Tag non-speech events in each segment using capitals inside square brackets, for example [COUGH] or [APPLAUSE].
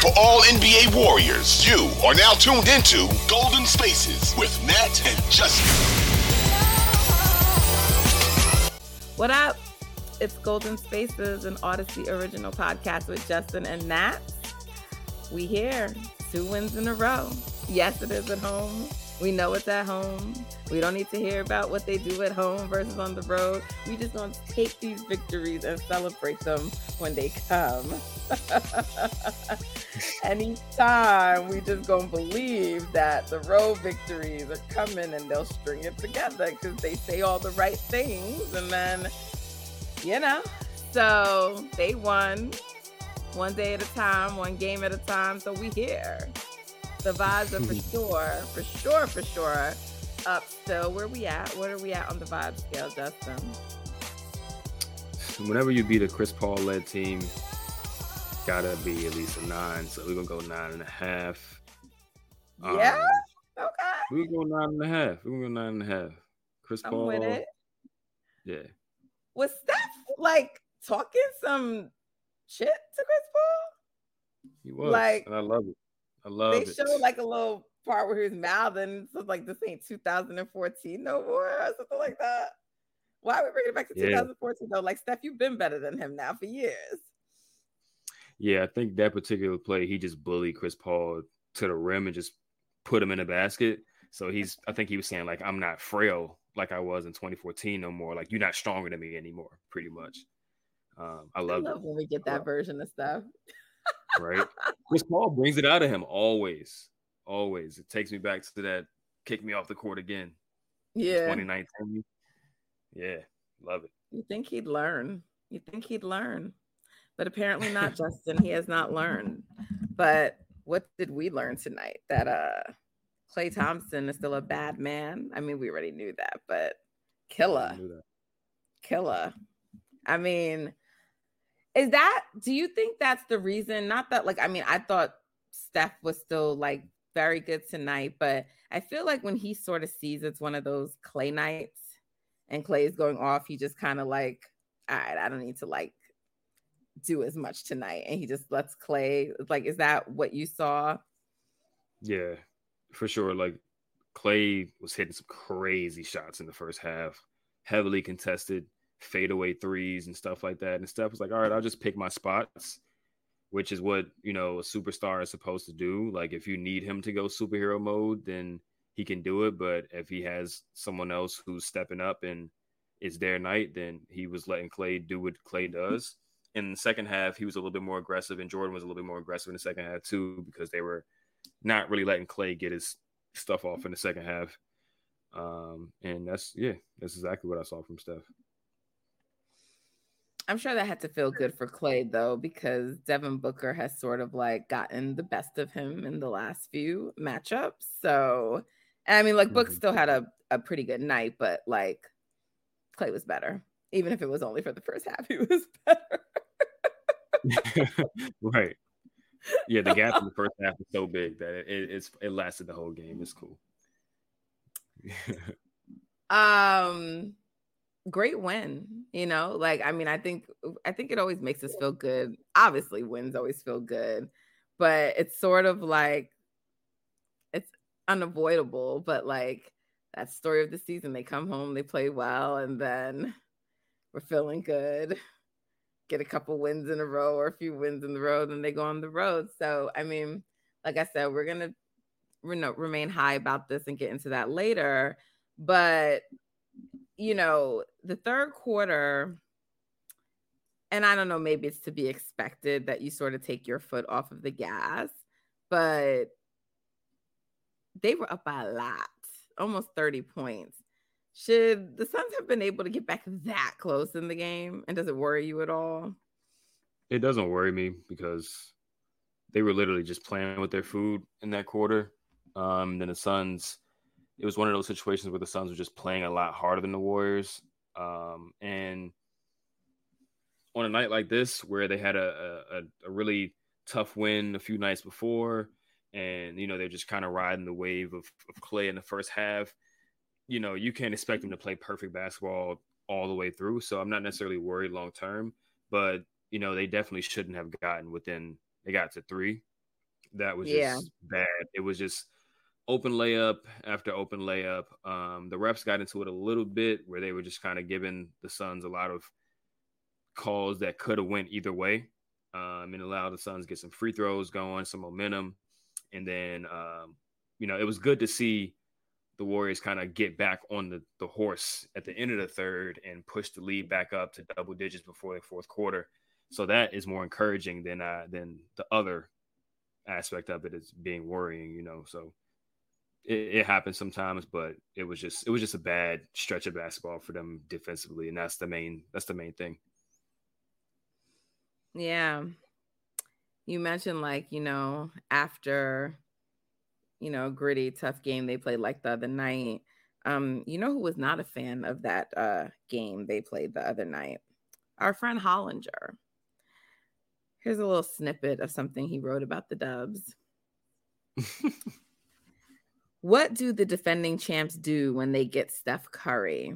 For all NBA, Warriors, you are now tuned into Golden Spaces with Nat and Justin. What up? It's Golden Spaces, an Audacy original podcast with Justin and Nat. We here, two wins in a row. Yes, it is at home. We know it's at home. We don't need to hear about what they do at home versus on the road. We just gonna take these victories and celebrate them when they come. [LAUGHS] Anytime we just gonna believe that the road victories are coming and they'll string it together because they say all the right things and then you know. So they won one day at a time, one game at a time. So we here. The vibes are for [LAUGHS] sure, for sure, for sure up still. Where we at? Where are we at on the vibe scale, Justin? Whenever you beat a Chris Paul led team, gotta be at least a nine. So we're gonna go nine and a half. Yeah. Um, okay. We're gonna go nine and a half. We're gonna go nine and a half. Chris I'm Paul. with it. Yeah. Was Steph like talking some shit to Chris Paul? He was. Like, and I love it. I love they it. showed like a little part where he was mouthing so like this ain't 2014 no more or something like that. Why are we bringing it back to Yeah. 2014 though? Like Steph, you've been better than him now for years. Yeah, I think that particular play, he just bullied Chris Paul to the rim and just put him in a basket. So he's, I think he was saying like, I'm not frail like I was in 2014 no more. Like you're not stronger than me anymore, pretty much. Um, I I love, love it. when we get that version of Steph. Right? Chris Paul brings it out of him always, always. It takes me back to that kick me off the court again, Yeah. 2019. Yeah, love it. You think he'd learn. You think he'd learn. But apparently not, [LAUGHS] Justin. He has not learned. But what did we learn tonight? That uh Klay Thompson is still a bad man. I mean, we already knew that, but killer, knew that. killer. I mean, is that do you think that's the reason? Not that like I mean, I thought Steph was still like very good tonight, but I feel like when he sort of sees it's one of those Klay nights and Klay is going off, he just kind of like, all right, I don't need to like do as much tonight. And he just lets Klay like, is that what you saw? Yeah, for sure. Like Klay was hitting some crazy shots in the first half, heavily contested fadeaway threes and stuff like that. And Steph was like, all right, I'll just pick my spots, which is what, you know, a superstar is supposed to do. Like if you need him to go superhero mode, then he can do it. But if he has someone else who's stepping up and it's their night, then he was letting Klay do what Klay does. In the second half, he was a little bit more aggressive, and Jordan was a little bit more aggressive in the second half too, because they were not really letting Klay get his stuff off in the second half. Um, and that's yeah, that's exactly what I saw from Steph. I'm sure that had to feel good for Klay though, because Devin Booker has sort of like gotten the best of him in the last few matchups. So, I mean, like Book Mhm. still had a, a pretty good night, but like Klay was better, even if it was only for the first [LAUGHS] half. He was better. [LAUGHS] right. Yeah, the gap in the first half was so big that it, it, it's it lasted the whole game. It's cool. [LAUGHS] um great win you know like i mean i think i think it always makes us feel good obviously wins always feel good but it's sort of like it's unavoidable but like that story of the season they come home they play well and then we're feeling good get a couple wins in a row or a few wins in the road, and they go on the road. So, I mean, like I said, we're gonna remain high about this and get into that later. But you know, the third quarter, and I don't know, maybe it's to be expected that you sort of take your foot off of the gas, but they were up by a lot, almost 30 points. Should the Suns have been able to get back that close in the game? And does it worry you at all? It doesn't worry me because they were literally just playing with their food in that quarter. Um, then the Suns, it was one of those situations where the Suns were just playing a lot harder than the Warriors. Um, and on a night like this, where they had a, a, a really tough win a few nights before, and you know they're just kind of riding the wave of, of Klay in the first half. You know, you can't expect them to play perfect basketball all the way through. So I'm not necessarily worried long term, but you know they definitely shouldn't have gotten within. They got to three. That was yeah. just bad. It was just open layup after open layup. Um, the refs got into it a little bit where they were just kind of giving the Suns a lot of calls that could have went either way, um, and allowed the Suns get some free throws going, some momentum, and then um, you know it was good to see the Warriors kind of get back on the, the horse at the end of the third and push the lead back up to double digits before the fourth quarter. So that is more encouraging than uh, than the other aspect of it is being worrying, you know. So it, it, happens sometimes, but it was just it was just a bad stretch of basketball for them defensively, and that's the main that's the main thing. Yeah, you mentioned like you know after you know gritty tough game they played like the other night. Um, you know who was not a fan of that uh game they played the other night? Our friend Hollinger. Here's a little snippet of something he wrote about the Dubs. [LAUGHS] What do the defending champs do when they get Steph Curry?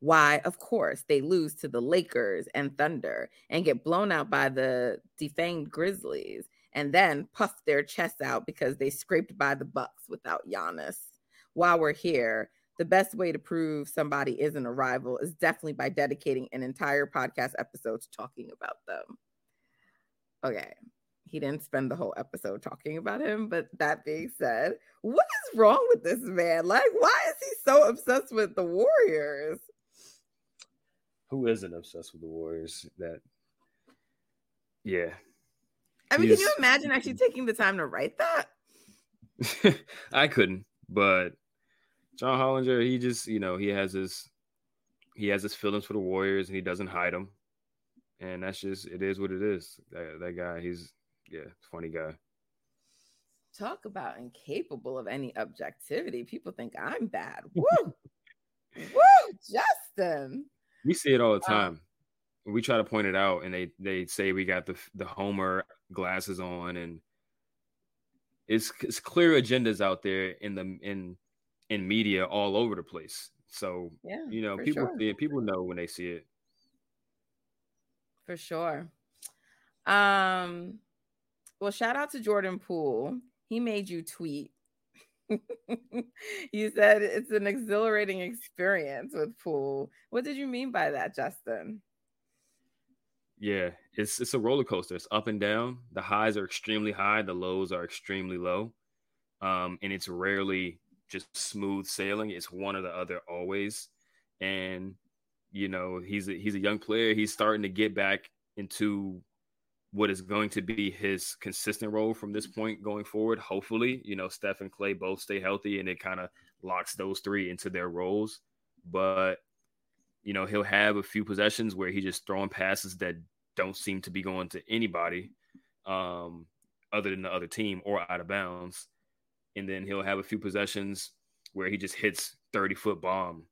Why, of course, they lose to the Lakers and Thunder and get blown out by the defanged Grizzlies and then puff their chests out because they scraped by the Bucks without Giannis. While we're here, the best way to prove somebody isn't a rival is definitely by dedicating an entire podcast episode to talking about them. Okay, he didn't spend the whole episode talking about him. But that being said, what is wrong with this man? Like, why is he so obsessed with the Warriors? Who isn't obsessed with the Warriors? That, yeah. I mean, can you imagine actually [LAUGHS] taking the time to write that? I couldn't, but John Hollinger, he just, you know, he has his he has his feelings for the Warriors and he doesn't hide them. And that's just it is what it is. That, that guy, he's yeah, funny guy. Talk about incapable of any objectivity. People think I'm bad. [LAUGHS] Woo! Woo, Justin. We see it all the um, time. Um, we try to point it out, and they they say we got the the Homer glasses on, and it's it's clear agendas out there in the in in media all over the place. So yeah, you know, people sure. see it, people know when they see it. For sure. Um, well, shout out to Jordan Poole. He made you tweet. [LAUGHS] you said it's an exhilarating experience with Poole. What did you mean by that, Justin? Yeah, it's it's a roller coaster. It's up and down. The highs are extremely high, the lows are extremely low. Um, and it's rarely just smooth sailing. It's one or the other always. And you know, he's a, he's a young player. He's starting to get back into what is going to be his consistent role from this point going forward. Hopefully, you know, Steph and Klay both stay healthy and it kind of locks those three into their roles. But, you know, he'll have a few possessions where he just throwing passes that don't seem to be going to anybody um, other than the other team or out of bounds. And then he'll have a few possessions where he just hits 30 foot bomb,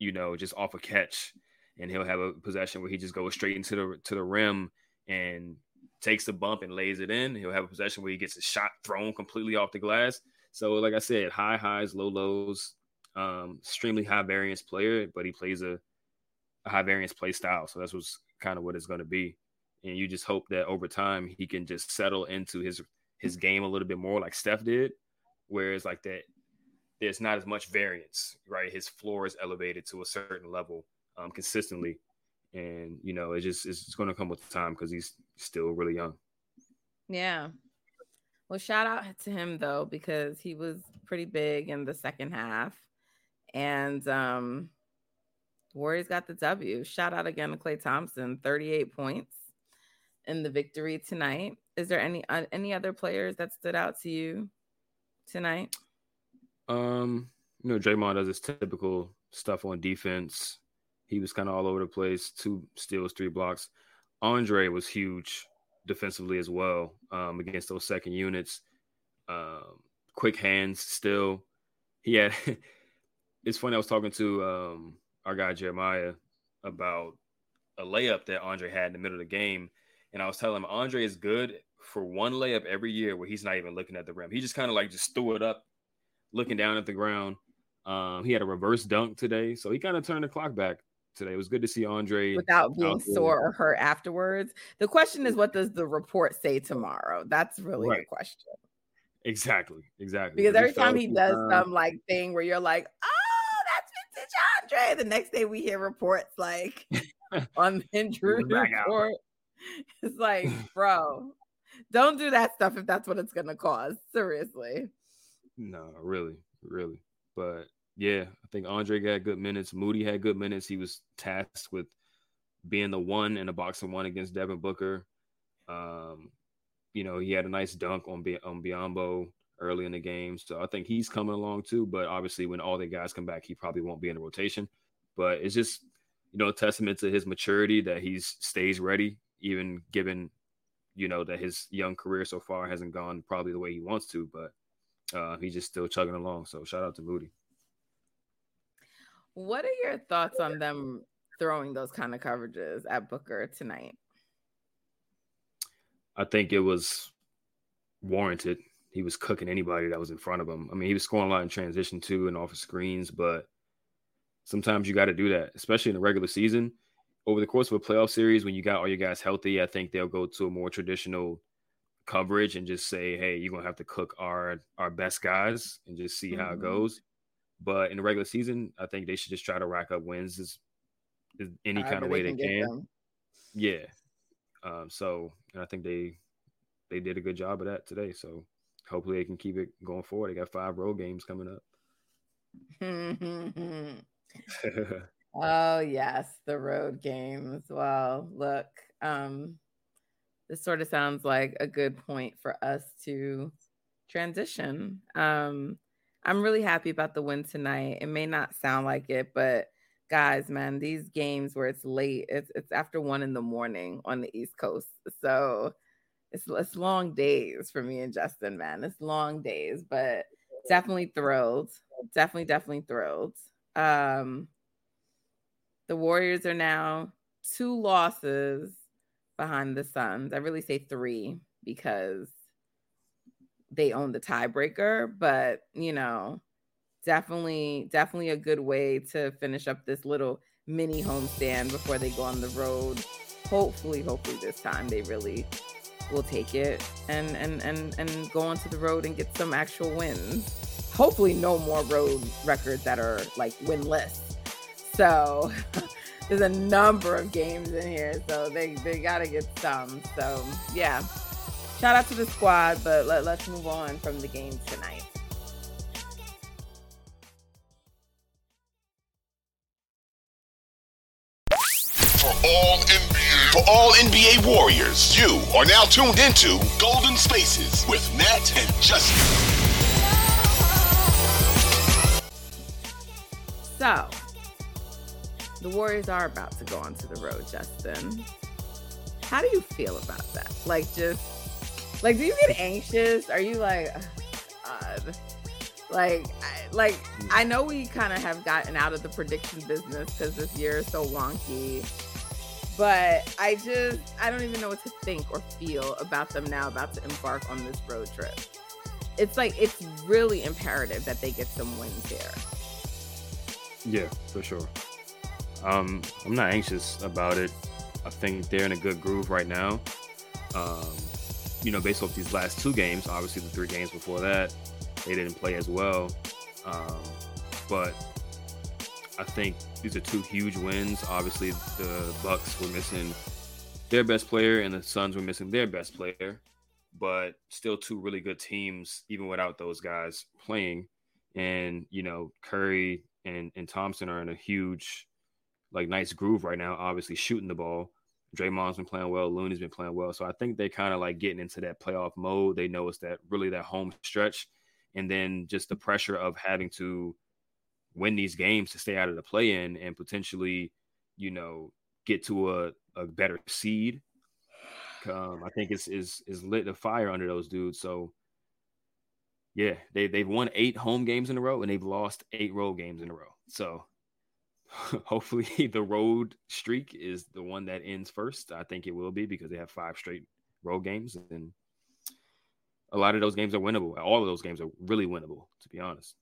you know, just off a catch. And he'll have a possession where he just goes straight into the to the rim and takes the bump and lays it in. He'll have a possession where he gets a shot thrown completely off the glass. So, like I said, high highs, low lows, um, extremely high variance player, but he plays a, a high variance play style. So that's what's kind of what it's going to be. And you just hope that over time he can just settle into his his game a little bit more, like Steph did, whereas like that, there's not as much variance, right? His floor is elevated to a certain level um, consistently, and you know, it just it's going to come with time because he's still really young. Yeah. Well, shout out to him though because he was pretty big in the second half, and um, Warriors got the W. Shout out again to Klay Thompson, thirty-eight points in the victory tonight. Is there any uh, any other players that stood out to you tonight? Um, you know, Draymond does his typical stuff on defense. He was kind of all over the place. Two steals, three blocks. Andre was huge defensively as well um, against those second units. Um, quick hands still. He had. [LAUGHS] it's funny. I was talking to um, our guy Jeremiah about a layup that Andre had in the middle of the game, and I was telling him Andre is good for one layup every year where he's not even looking at the rim. He just kind of like just threw it up, looking down at the ground. Um, he had a reverse dunk today, so he kind of turned the clock back today. It was good to see Andre without being sore or hurt afterwards. The question is, what does the report say tomorrow? That's really right. the question. Exactly, exactly. Because every time he does some like thing where you're like, "Oh, that's vintage Andre," the next day we hear reports like [LAUGHS] on the injury report. It's like, [LAUGHS] bro, don't do that stuff if that's what it's gonna cause. Seriously. No, really, really. But yeah, I think Andre got good minutes. Moody had good minutes. He was tasked with being the one in a box-and-one against Devin Booker. Um, you know, he had a nice dunk on on Biyombo early in the game, so I think he's coming along too. But obviously, when all the guys come back, he probably won't be in the rotation. But it's just you know a testament to his maturity that he stays ready, even given you know that his young career so far hasn't gone probably the way he wants to, but uh, he's just still chugging along. So shout out to Moody. What are your thoughts on them throwing those kind of coverages at Booker tonight? I think it was warranted. He was cooking anybody that was in front of him. I mean, he was scoring a lot in transition too and off of screens, but sometimes you got to do that, especially in the regular season. Over the course of a playoff series, when you got all your guys healthy, I think they'll go to a more traditional coverage and just say, "Hey, you're gonna have to cook our our best guys and just see mm-hmm. how it mm-hmm. goes." But in the regular season, I think they should just try to rack up wins as, any kind of way they, can. can. Yeah. Um, so and I think they they did a good job of that today. So hopefully they can keep it going forward. They got five road games coming up. [LAUGHS] [LAUGHS] oh yes, the road games. Well, look, um, this sort of sounds like a good point for us to transition. Um, I'm really happy about the win tonight. It may not sound like it, but guys, man, these games where it's late, it's it's after one in the morning on the East Coast. So it's it's long days for me and Justin, man. It's long days, but definitely thrilled. Definitely, definitely thrilled. Um the Warriors are now two losses behind the Suns. I really say three because they own the tiebreaker, but you know, definitely, definitely a good way to finish up this little mini homestand before they go on the road. Hopefully, hopefully this time they really will take it and and and and go onto the road and get some actual wins. Hopefully, no more road records that are like winless. So [LAUGHS] there's a number of games in here, so they they gotta get some. So yeah, shout out to the squad, but let, let's move on from the game tonight. For all NBA, for all NBA Warriors, you are now tuned into Golden Spaces with Nat and Justin. So, the Warriors are about to go onto the road, Justin. How do you feel about that? Like, just like, do you get anxious? Are you like, God? Like, I, like I know we kind of have gotten out of the prediction business because this year is so wonky. But I just, I don't even know what to think or feel about them now about to embark on this road trip. It's like, it's really imperative that they get some wins here. Yeah, for sure. Um, I'm not anxious about it. I think they're in a good groove right now. Um, you know, based off these last two games, obviously the three games before that, they didn't play as well. Um, but I think these are two huge wins. Obviously, the Bucks were missing their best player, and the Suns were missing their best player, but still two really good teams, even without those guys playing. And you know, Curry and and Thompson are in a huge, like, nice groove right now. Obviously, shooting the ball. Draymond's been playing well. Looney's been playing well. So I think they kind of like getting into that playoff mode. They know it's that really that home stretch, and then just the pressure of having to win these games to stay out of the play in and potentially, you know, get to a, a better seed. Um, I think it's is is lit the fire under those dudes. So yeah, they they've won eight home games in a row and they've lost eight road games in a row. So [LAUGHS] hopefully [LAUGHS] the road streak is the one that ends first. I think it will be because they have five straight road games and a lot of those games are winnable. All of those games are really winnable, to be honest.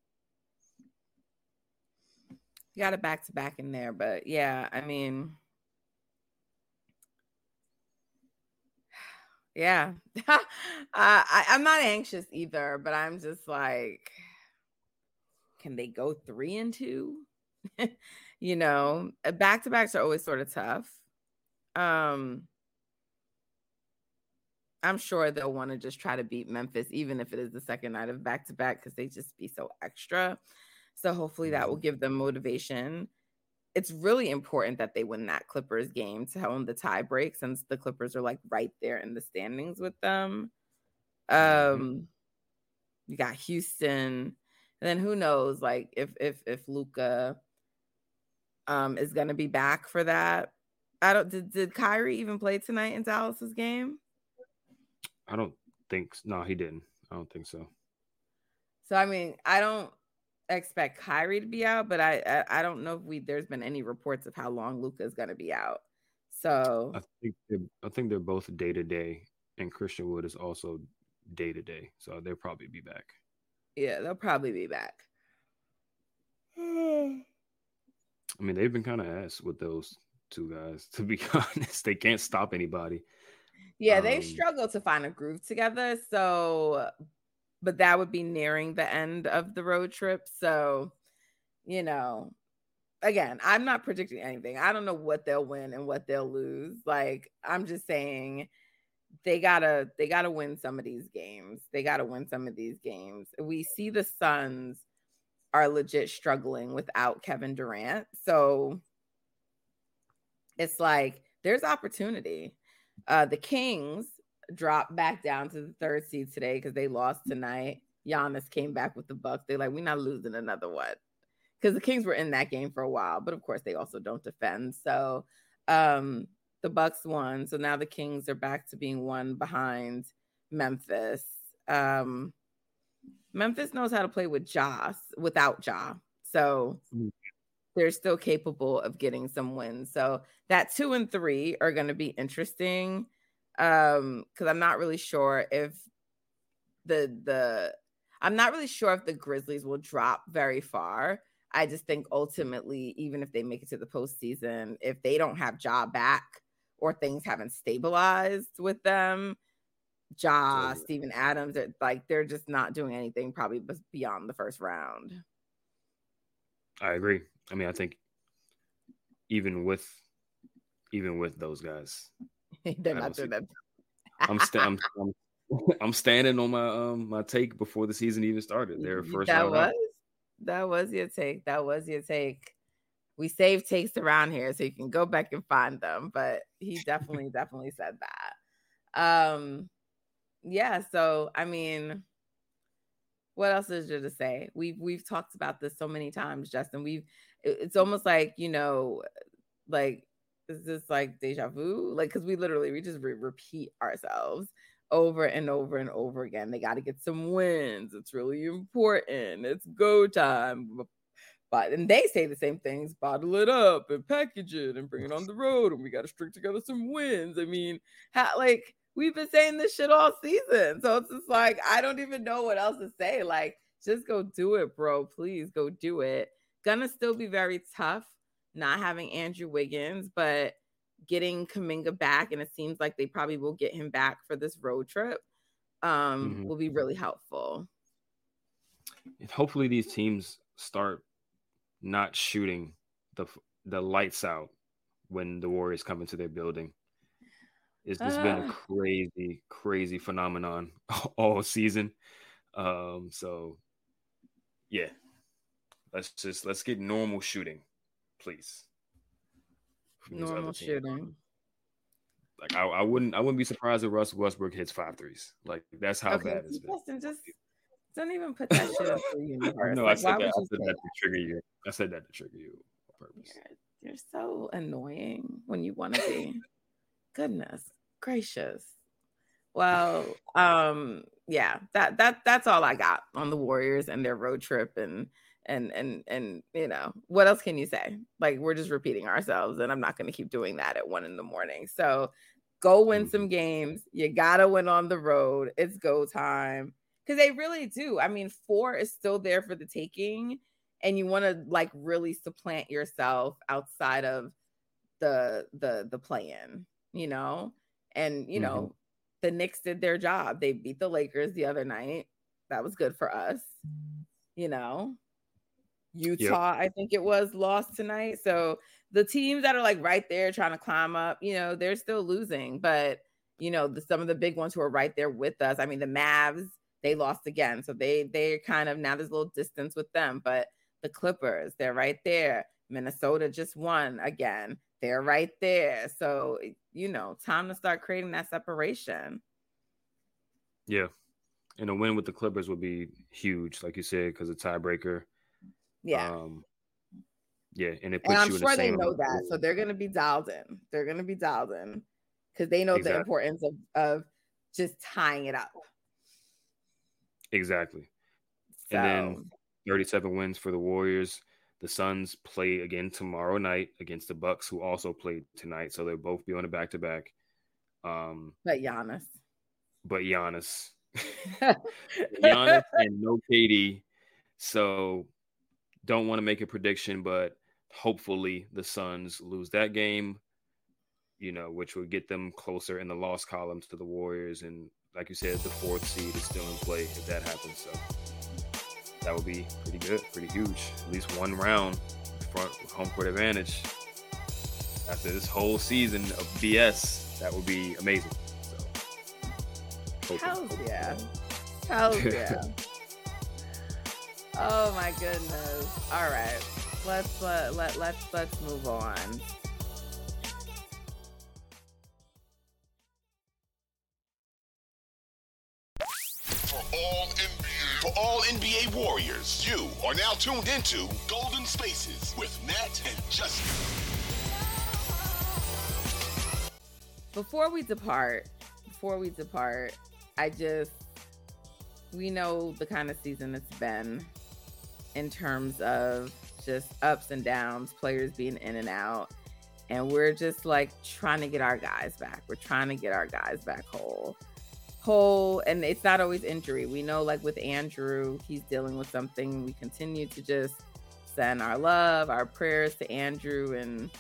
You got a back to back in there, but yeah, I mean, [SIGHS] yeah, [LAUGHS] uh, I, I'm not anxious either, but I'm just like, can they go three and two? You know, back to backs are always sort of tough. Um, I'm sure they'll want to just try to beat Memphis, even if it is the second night of back to back, because they just be so extra. So hopefully that will mm-hmm. give them motivation. It's really important that they win that Clippers game to own the tie break since the Clippers are like right there in the standings with them. Mm-hmm. Um you got Houston. And then who knows like if if if Luka um is gonna be back for that. I don't did, did Kyrie even play tonight in Dallas's game? I don't think no, he didn't. I don't think so. So I mean, I don't expect Kyrie to be out, but I, I, I don't know if we there's been any reports of how long Luka is going to be out. So I think I think they're both day to day, and Christian Wood is also day to day, so they'll probably be back. Yeah, they'll probably be back. [SIGHS] [SIGHS] I mean, they've been kind of ass with those two guys. [LAUGHS] To be honest, they can't stop anybody. Yeah, um, they struggle to find a groove together. So, but that would be nearing the end of the road trip. So, you know, again, I'm not predicting anything. I don't know what they'll win and what they'll lose. Like, I'm just saying they gotta they gotta win some of these games. They gotta win some of these games. We see the Suns are legit struggling without Kevin Durant. So it's like there's opportunity. Uh the Kings dropped back down to the third seed today because they lost tonight. Giannis came back with the Bucks. They're like, we're not losing another one because the Kings were in that game for a while, but of course they also don't defend. So um, the Bucks won. So now the Kings are back to being one behind Memphis. Um, Memphis knows how to play with Joss without Ja. So they're still capable of getting some wins. So that two and three are going to be interesting um because i'm not really sure if the the i'm not really sure if the grizzlies will drop very far i just think ultimately even if they make it to the postseason if they don't have Ja back or things haven't stabilized with them Ja, Steven Adams, are, like they're just not doing anything probably beyond the first round. I agree. I mean, I think even with even with those guys, [LAUGHS] They're not doing that. I'm, st- I'm, I'm, [LAUGHS] I'm standing on my um my take before the season even started. Their first that was out. that was your take. That was your take. We save takes around here so you can go back and find them. But he definitely definitely said that. Um, yeah. So I mean, what else is there to say? We've we've talked about this so many times, Justin. We've it's almost like you know, like is this like deja vu? Like, because we literally we just re- repeat ourselves over and over and over again. They got to get some wins. It's really important. It's go time. But and they say the same things: bottle it up and package it and bring it on the road. And we got to string together some wins. I mean, how like we've been saying this shit all season, so it's just like I don't even know what else to say. Like, just go do it, bro. Please go do it. Gonna still be very tough not having Andrew Wiggins, but getting Kuminga back, and it seems like they probably will get him back for this road trip, um, mm-hmm. will be really helpful. hopefully these teams start not shooting the the lights out when the Warriors come into their building. It's just been a ah. crazy, crazy phenomenon [LAUGHS] all season. Um, so yeah, let's just let's get normal shooting, please. Normal shooting. Like I, I wouldn't I wouldn't be surprised if Russ Westbrook hits five threes. Like that's how okay, bad it's been. Justin, just don't even put that shit up the universe. No, like, I said, that, I said that to trigger you. I said that to trigger you on purpose. You're, you're so annoying when you want to be. Goodness gracious. Well, um, yeah, that that that's all I got on the Warriors and their road trip and and and and you know what else can you say? Like we're just repeating ourselves, and I'm not going to keep doing that at one in the morning. So go win some mm-hmm. games. You gotta win on the road. It's go time because they really do. I mean, four is still there for the taking, and you want to like really supplant yourself outside of the the the play in. You know, and you know, mm-hmm. the Knicks did their job. They beat the Lakers the other night. That was good for us. You know, Utah, yep. I think it was lost tonight. So the teams that are like right there trying to climb up, you know, they're still losing. But you know, the, some of the big ones who are right there with us. I mean, the Mavs, they lost again, so they they kind of now there's a little distance with them. But the Clippers, they're right there. Minnesota just won again. They're right there. So you know, time to start creating that separation. Yeah. And a win with the Clippers would be huge, like you said, because a tiebreaker. Yeah. Um, yeah, and it puts and I'm sure they know that, so they're gonna be dialed in. They're gonna be dialed in because they know exactly. the importance of of just tying it up. Exactly. So. And then 37 wins for the Warriors. The Suns play again tomorrow night against the Bucks, who also played tonight. So they'll both be on a back to back. Um, but Giannis. But Giannis. [LAUGHS] Giannis and no KD. So don't want to make a prediction, but hopefully the Suns lose that game, you know, which would get them closer in the loss columns to the Warriors. And like you said, the fourth seed is still in play if that happens. So that would be pretty good, pretty huge. At least one round front home court advantage. After this whole season of BS, that would be amazing. So, Hell yeah. Hell [LAUGHS] yeah. oh my goodness. All right. Let's let, let let's let's move on. NBA Warriors. You are now tuned into Golden Spaces with Nat and Justin. Before we depart, before we depart, I just we know the kind of season it's been in terms of just ups and downs, players being in and out. And we're just like trying to get our guys back. We're trying to get our guys back whole whole and it's not always injury. We know like with andrew he's dealing with something. We continue to just send our love our prayers to andrew and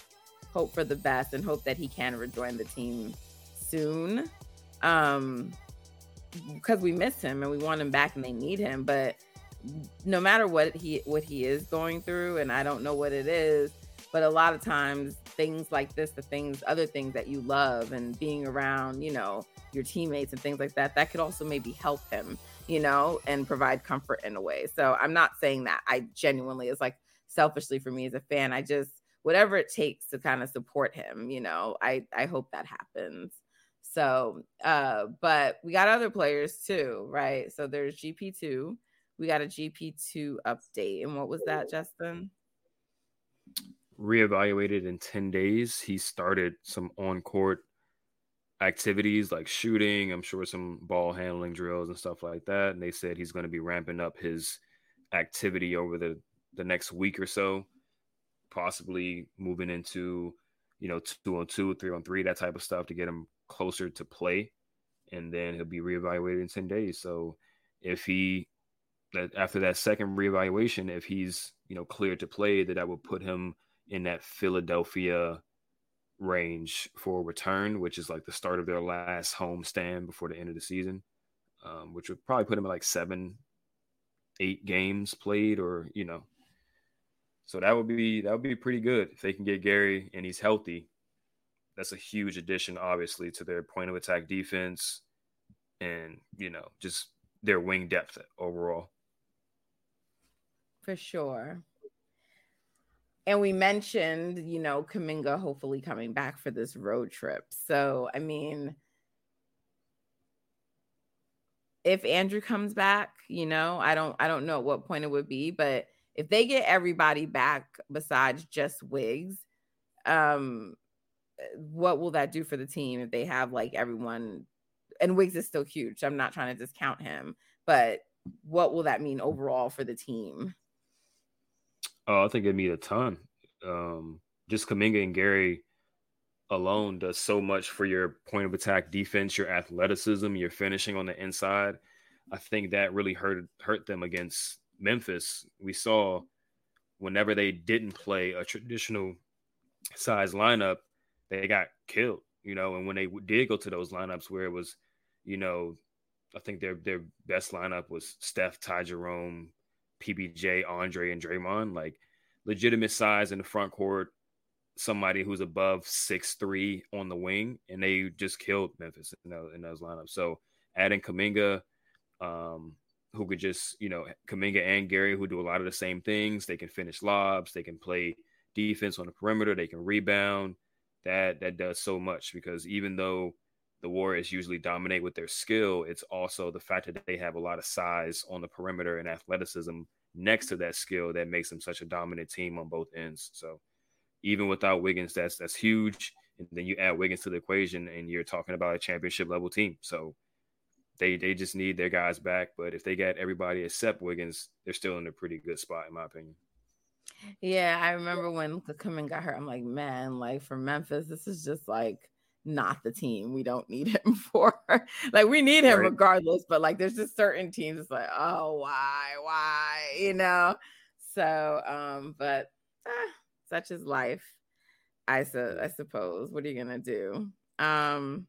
hope for the best and hope that he can rejoin the team soon um because we miss him and we want him back and they need him. But no matter what he what he is going through and i don't know what it is but a lot of times things like this the things other things that you love and being around you know your teammates and things like that, that could also maybe help him, you know, and provide comfort in a way. So I'm not saying that I genuinely is like selfishly for me as a fan. I just whatever it takes to kind of support him, you know, I I hope that happens. So, uh, but we got other players too, right? So there's GP2. We got a GP2 update. And what was that, Justin? Reevaluated in 10 days. He started some on court activities like shooting, I'm sure some ball handling drills and stuff like that. And they said he's going to be ramping up his activity over the the next week or so, possibly moving into you know two on two, three on three, that type of stuff to get him closer to play, and then he'll be reevaluated in ten days. So if he that after that second reevaluation, if he's you know cleared to play, that I would put him in that Philadelphia range for return, which is like the start of their last home stand before the end of the season, um, which would probably put them at like seven, eight games played, or you know. So that would be that would be pretty good if they can get Gary and he's healthy. That's a huge addition, obviously, to their point of attack defense, and you know just their wing depth overall. For sure. And we mentioned, you know, Kuminga hopefully coming back for this road trip. So, I mean, if Andrew comes back, you know, I don't I don't know at what point it would be, but if they get everybody back besides just Wiggs, um what will that do for the team if they have like everyone and Wiggs is still huge. So I'm not trying to discount him, but what will that mean overall for the team? Oh, I think it'd mean a ton. Um, just Kuminga and Gary alone does so much for your point of attack defense, your athleticism, your finishing on the inside. I think that really hurt hurt them against Memphis. We saw whenever they didn't play a traditional size lineup, they got killed. You know, and when they did go to those lineups where it was, you know, I think their their best lineup was Steph, Ty Jerome, PBJ, Andre, and Draymond, like legitimate size in the front court, somebody who's above six three on the wing, and they just killed Memphis in those, in those lineups. So adding Kuminga, um, who could just you know Kuminga and Gary, who do a lot of the same things. They can finish lobs, they can play defense on the perimeter, they can rebound. That that does so much because even though the Warriors usually dominate with their skill, it's also the fact that they have a lot of size on the perimeter and athleticism next to that skill that makes them such a dominant team on both ends. So even without Wiggins, that's that's huge. And then you add Wiggins to the equation, and you're talking about a championship level team. So they they just need their guys back. But if they get everybody except Wiggins, they're still in a pretty good spot, in my opinion. Yeah, I remember when Kuminga got hurt. I'm like, man, like for Memphis, this is just like not the team we don't need him [LAUGHS] for. like we need him right. regardless, but like there's just certain teams it's like, oh, why, why, you know? So, um, but ah, such is life. I su- I suppose. What are you gonna do? Um,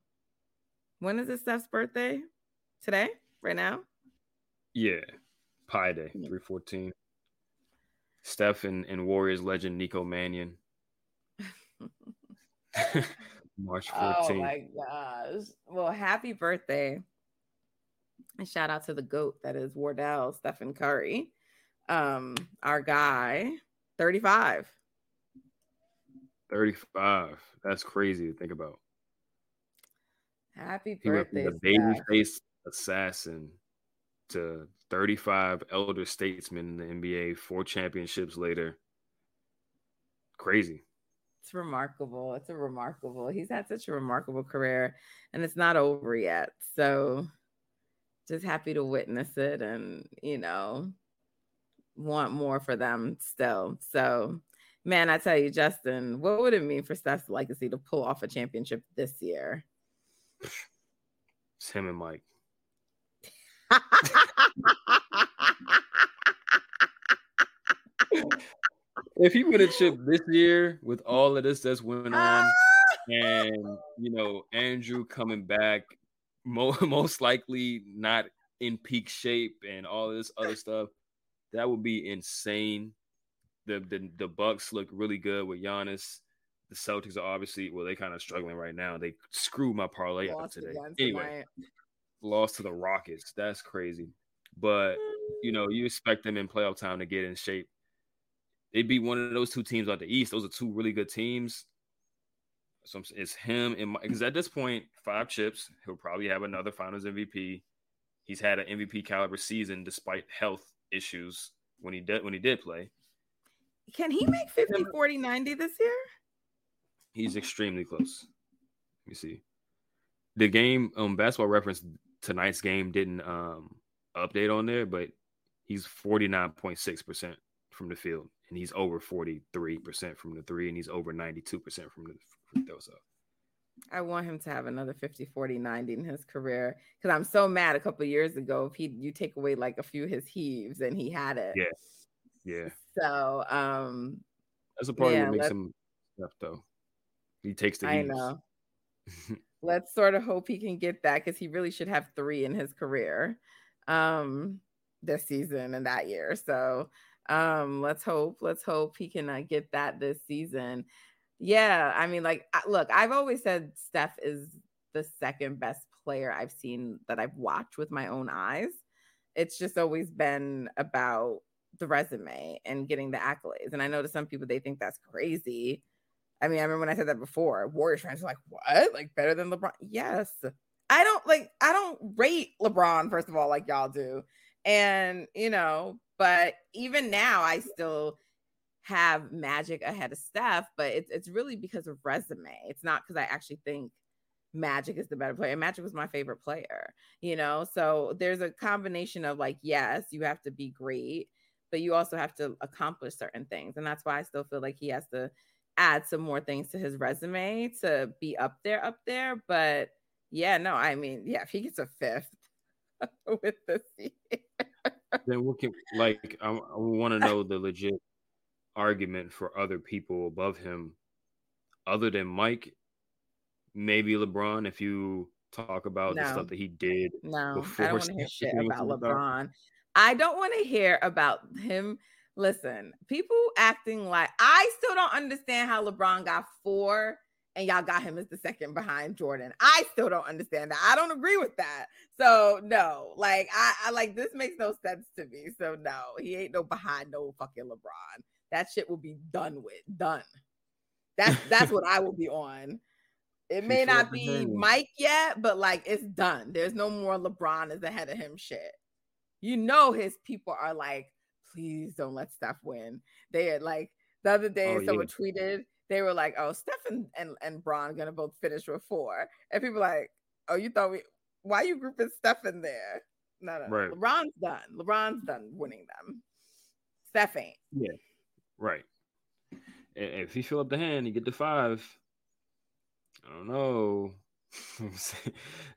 when is it Steph's birthday? Today? Right now? Yeah, Pi Day, three fourteen. Steph and, and Warriors legend Nico Mannion. [LAUGHS] [LAUGHS] March 14th. Oh my gosh. Well, happy birthday. And shout out to the GOAT that is Wardell Stephen Curry. Um, our guy, 35. 35. That's crazy to think about. Happy birthday. The baby face assassin to 35 elder statesmen in the NBA, four championships later. Crazy. It's remarkable. It's a remarkable. He's had such a remarkable career and it's not over yet. So just happy to witness it and, you know, want more for them still. So, man, I tell you, Justin, what would it mean for Steph's legacy to pull off a championship this year? It's him and Mike. [LAUGHS] [LAUGHS] if he would have chipped this year with all of this that's went on, and you know Andrew coming back, mo- [LAUGHS] most likely not in peak shape, and all this other stuff, that would be insane. The the the Bucks look really good with Giannis. The Celtics are obviously well, they kind of struggling right now. They screwed my parlay up today. Anyway, lost to the Rockets. That's crazy. But you know, you expect them in playoff time to get in shape they'd be one of those two teams out the East. Those are two really good teams. So it's him and because at this point, five chips. He'll probably have another Finals MVP. He's had an MVP caliber season despite health issues when he did when he did play. Can he make 50, 40, 90 this year? He's extremely close. Let me see. The game um basketball reference tonight's game didn't um update on there, but he's 49.6% from the field and he's over 43% from the three, and he's over 92% from the free throw. So I want him to have another 50, 40, 90 in his career because I'm so mad a couple years ago if he you take away like a few of his heaves and he had it. Yeah. Yeah. So um that's a part yeah, what makes him Steph though. He takes the heaves. I know. [LAUGHS] let's sort of hope he can get that because he really should have three in his career um this season and that year. So Um, let's hope, let's hope he can uh, get that this season. Yeah, I mean, like, look, I've always said Steph is the second best player I've seen that I've watched with my own eyes. It's just always been about the resume and getting the accolades. And I know to some people they think that's crazy. I mean, I remember when I said that before, Warriors fans were like, what? Like better than LeBron? Yes. I don't like I don't rate LeBron, first of all, like y'all do. And you know, but even now I still have magic ahead of Steph, but it's it's really because of resume. It's not because I actually think Magic is the better player. Magic was my favorite player, you know. So there's a combination of like, yes, you have to be great, but you also have to accomplish certain things. And that's why I still feel like he has to add some more things to his resume to be up there, up there. But yeah, no, I mean, yeah, if he gets a fifth [LAUGHS] with the then we can like I, I want to [LAUGHS] know the legit argument for other people above him, other than Mike maybe LeBron if you talk about no. the stuff that he did. No, I don't want to hear shit about LeBron. I don't want to hear about him. Listen, people acting like I still don't understand how LeBron got four and y'all got him as the second behind Jordan. I still don't understand that. I don't agree with that. So no, like I, I like this makes no sense to me. So no, he ain't no behind no fucking LeBron. That shit will be done with. Done. That's that's what I will be on. It [LAUGHS] may not be Mike yet, but like it's done. There's no more LeBron is ahead of him shit. You know his people are like, please don't let Steph win. They had like the other day oh, someone yeah. tweeted, they were like, Oh, Steph and, and, and Bron gonna both finish with four. And people like, Oh, you thought we why you grouping Steph in there? No, no, right. LeBron's done. LeBron's done winning them. Steph ain't. Yeah. Right. If he fill up the hand, you get the five. I don't know. [LAUGHS]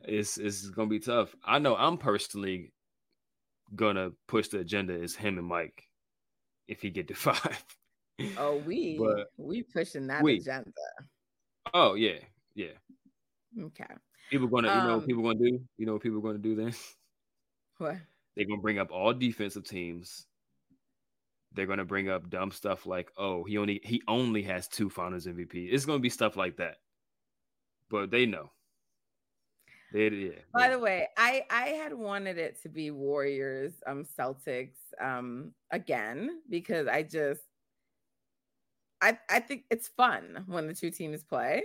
it's it's gonna be tough. I know I'm personally gonna push the agenda is him and Mike if he get to [LAUGHS] five. Oh, [LAUGHS] we but we pushing that we. agenda. Oh yeah, yeah. Okay. People gonna, um, you know, what people gonna do. You know, what people gonna do then. [LAUGHS] What? They're gonna bring up all defensive teams. They're gonna bring up dumb stuff like, "Oh, he only he only has two Finals MVP." It's gonna be stuff like that but they know. They, yeah. By the way, I I had wanted it to be Warriors, um, Celtics, um, again because I just, I I think it's fun when the two teams play,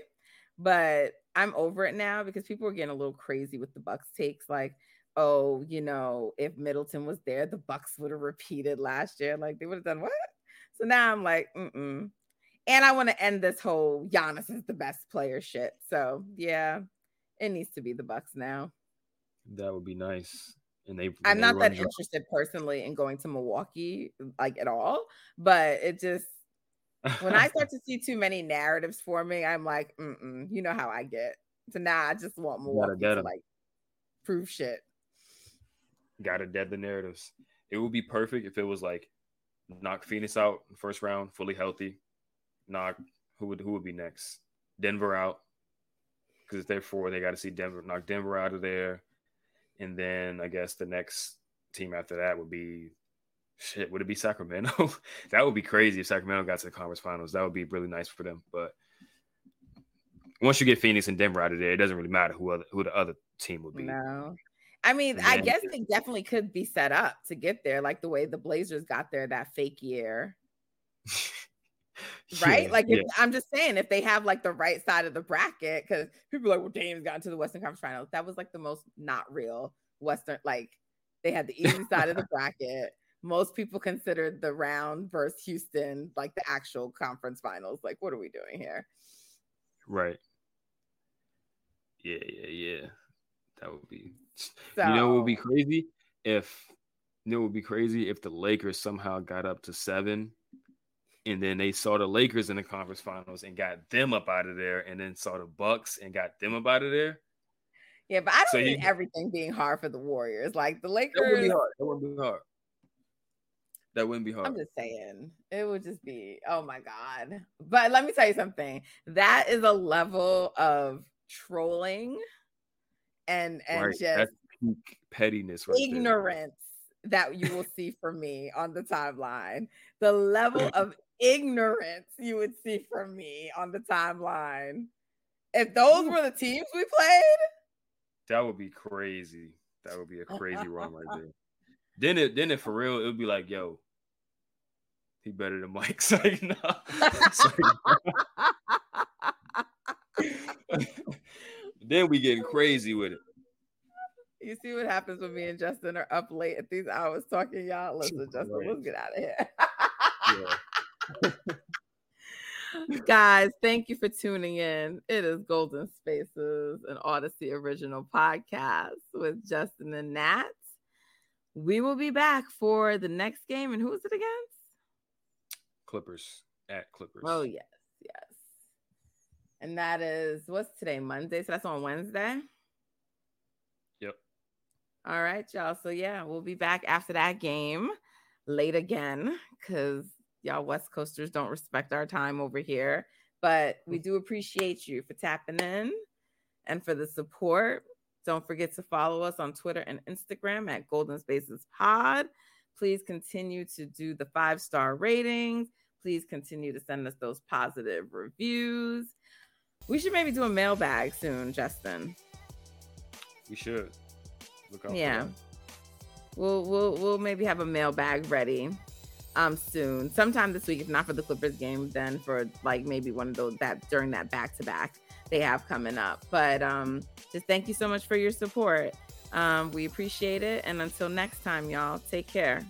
but I'm over it now because people are getting a little crazy with the Bucks takes, like, oh, you know, if Middleton was there, the Bucks would have repeated last year, like they would have done what? So now I'm like, mm mm, and I want to end this whole Giannis is the best player shit. So yeah, it needs to be the Bucks now. That would be nice. And they I'm they not that interested personally in going to Milwaukee like at all, but it just when I start [LAUGHS] to see too many narratives forming, I'm like, mm you know how I get. So now I just want Milwaukee to like prove shit. Gotta dead the narratives. It would be perfect if it was like knock Phoenix out first round, fully healthy, knock who would who would be next? Denver out because therefore they got to see Denver knock Denver out of there, and then I guess the next team after that would be shit. Would it be Sacramento? [LAUGHS] that would be crazy if Sacramento got to the conference finals. That would be really nice for them. But once you get Phoenix and Denver out of there, it doesn't really matter who other, who the other team would be. No. I mean, I guess they definitely could be set up to get there, like the way the Blazers got there that fake year. [LAUGHS] right? Yeah, like, if, yeah. I'm just saying, if they have like the right side of the bracket, because people are like, well, Dame's got into the Western Conference Finals. That was like the most not real Western. Like, they had the easy side of the [LAUGHS] bracket. Most people considered the round versus Houston like the actual conference finals. Like, what are we doing here? Right. Yeah, yeah, yeah. That would be. So, [SIGHS] you know, it would be crazy if. You know, it would be crazy if the Lakers somehow got up to seven and then they saw the Lakers in the conference finals and got them up out of there, and then saw the Bucks and got them up out of there. Yeah, but I don't so need everything being hard for the Warriors. Like the Lakers, that wouldn't be hard. That wouldn't be hard. That wouldn't be hard. I'm just saying, it would just be, oh my god. But let me tell you something. That is a level of trolling and and right. just pettiness, right ignorance that you will see from me on the timeline. The level of ignorance you would see from me on the timeline. If those were the teams we played, that would be crazy. That would be a crazy run right [LAUGHS] there. Then it then it for real, it would be like, yo, he better than Mike. [LAUGHS] It's like, [LAUGHS] then we getting crazy with it. You see what happens when me and Justin are up late at these hours talking, y'all. Listen, Justin, right. let's get out of here. [LAUGHS] Guys, thank you for tuning in. It is Golden Spaces, an Audacy original podcast with Justin and Nat. We will be back for the next game. And who is it against? Clippers at Clippers. Oh, yes, yes. And that is what's today, Monday? So that's on Wednesday. Yep. All right, y'all. So yeah, we'll be back after that game late again because y'all West Coasters don't respect our time over here. But we mm. do appreciate you for tapping in and for the support. Don't forget to follow us on Twitter and Instagram at Golden Spaces Pod. Please continue to do the five star ratings. Please continue to send us those positive reviews. We should maybe do a mailbag soon, Justin. We should. Look out yeah. We'll we'll we'll maybe have a mailbag ready um soon. Sometime this week, if not for the Clippers game, then for like maybe one of those that during that back to back they have coming up. But um just thank you so much for your support. Um, we appreciate it. And until next time, y'all, take care.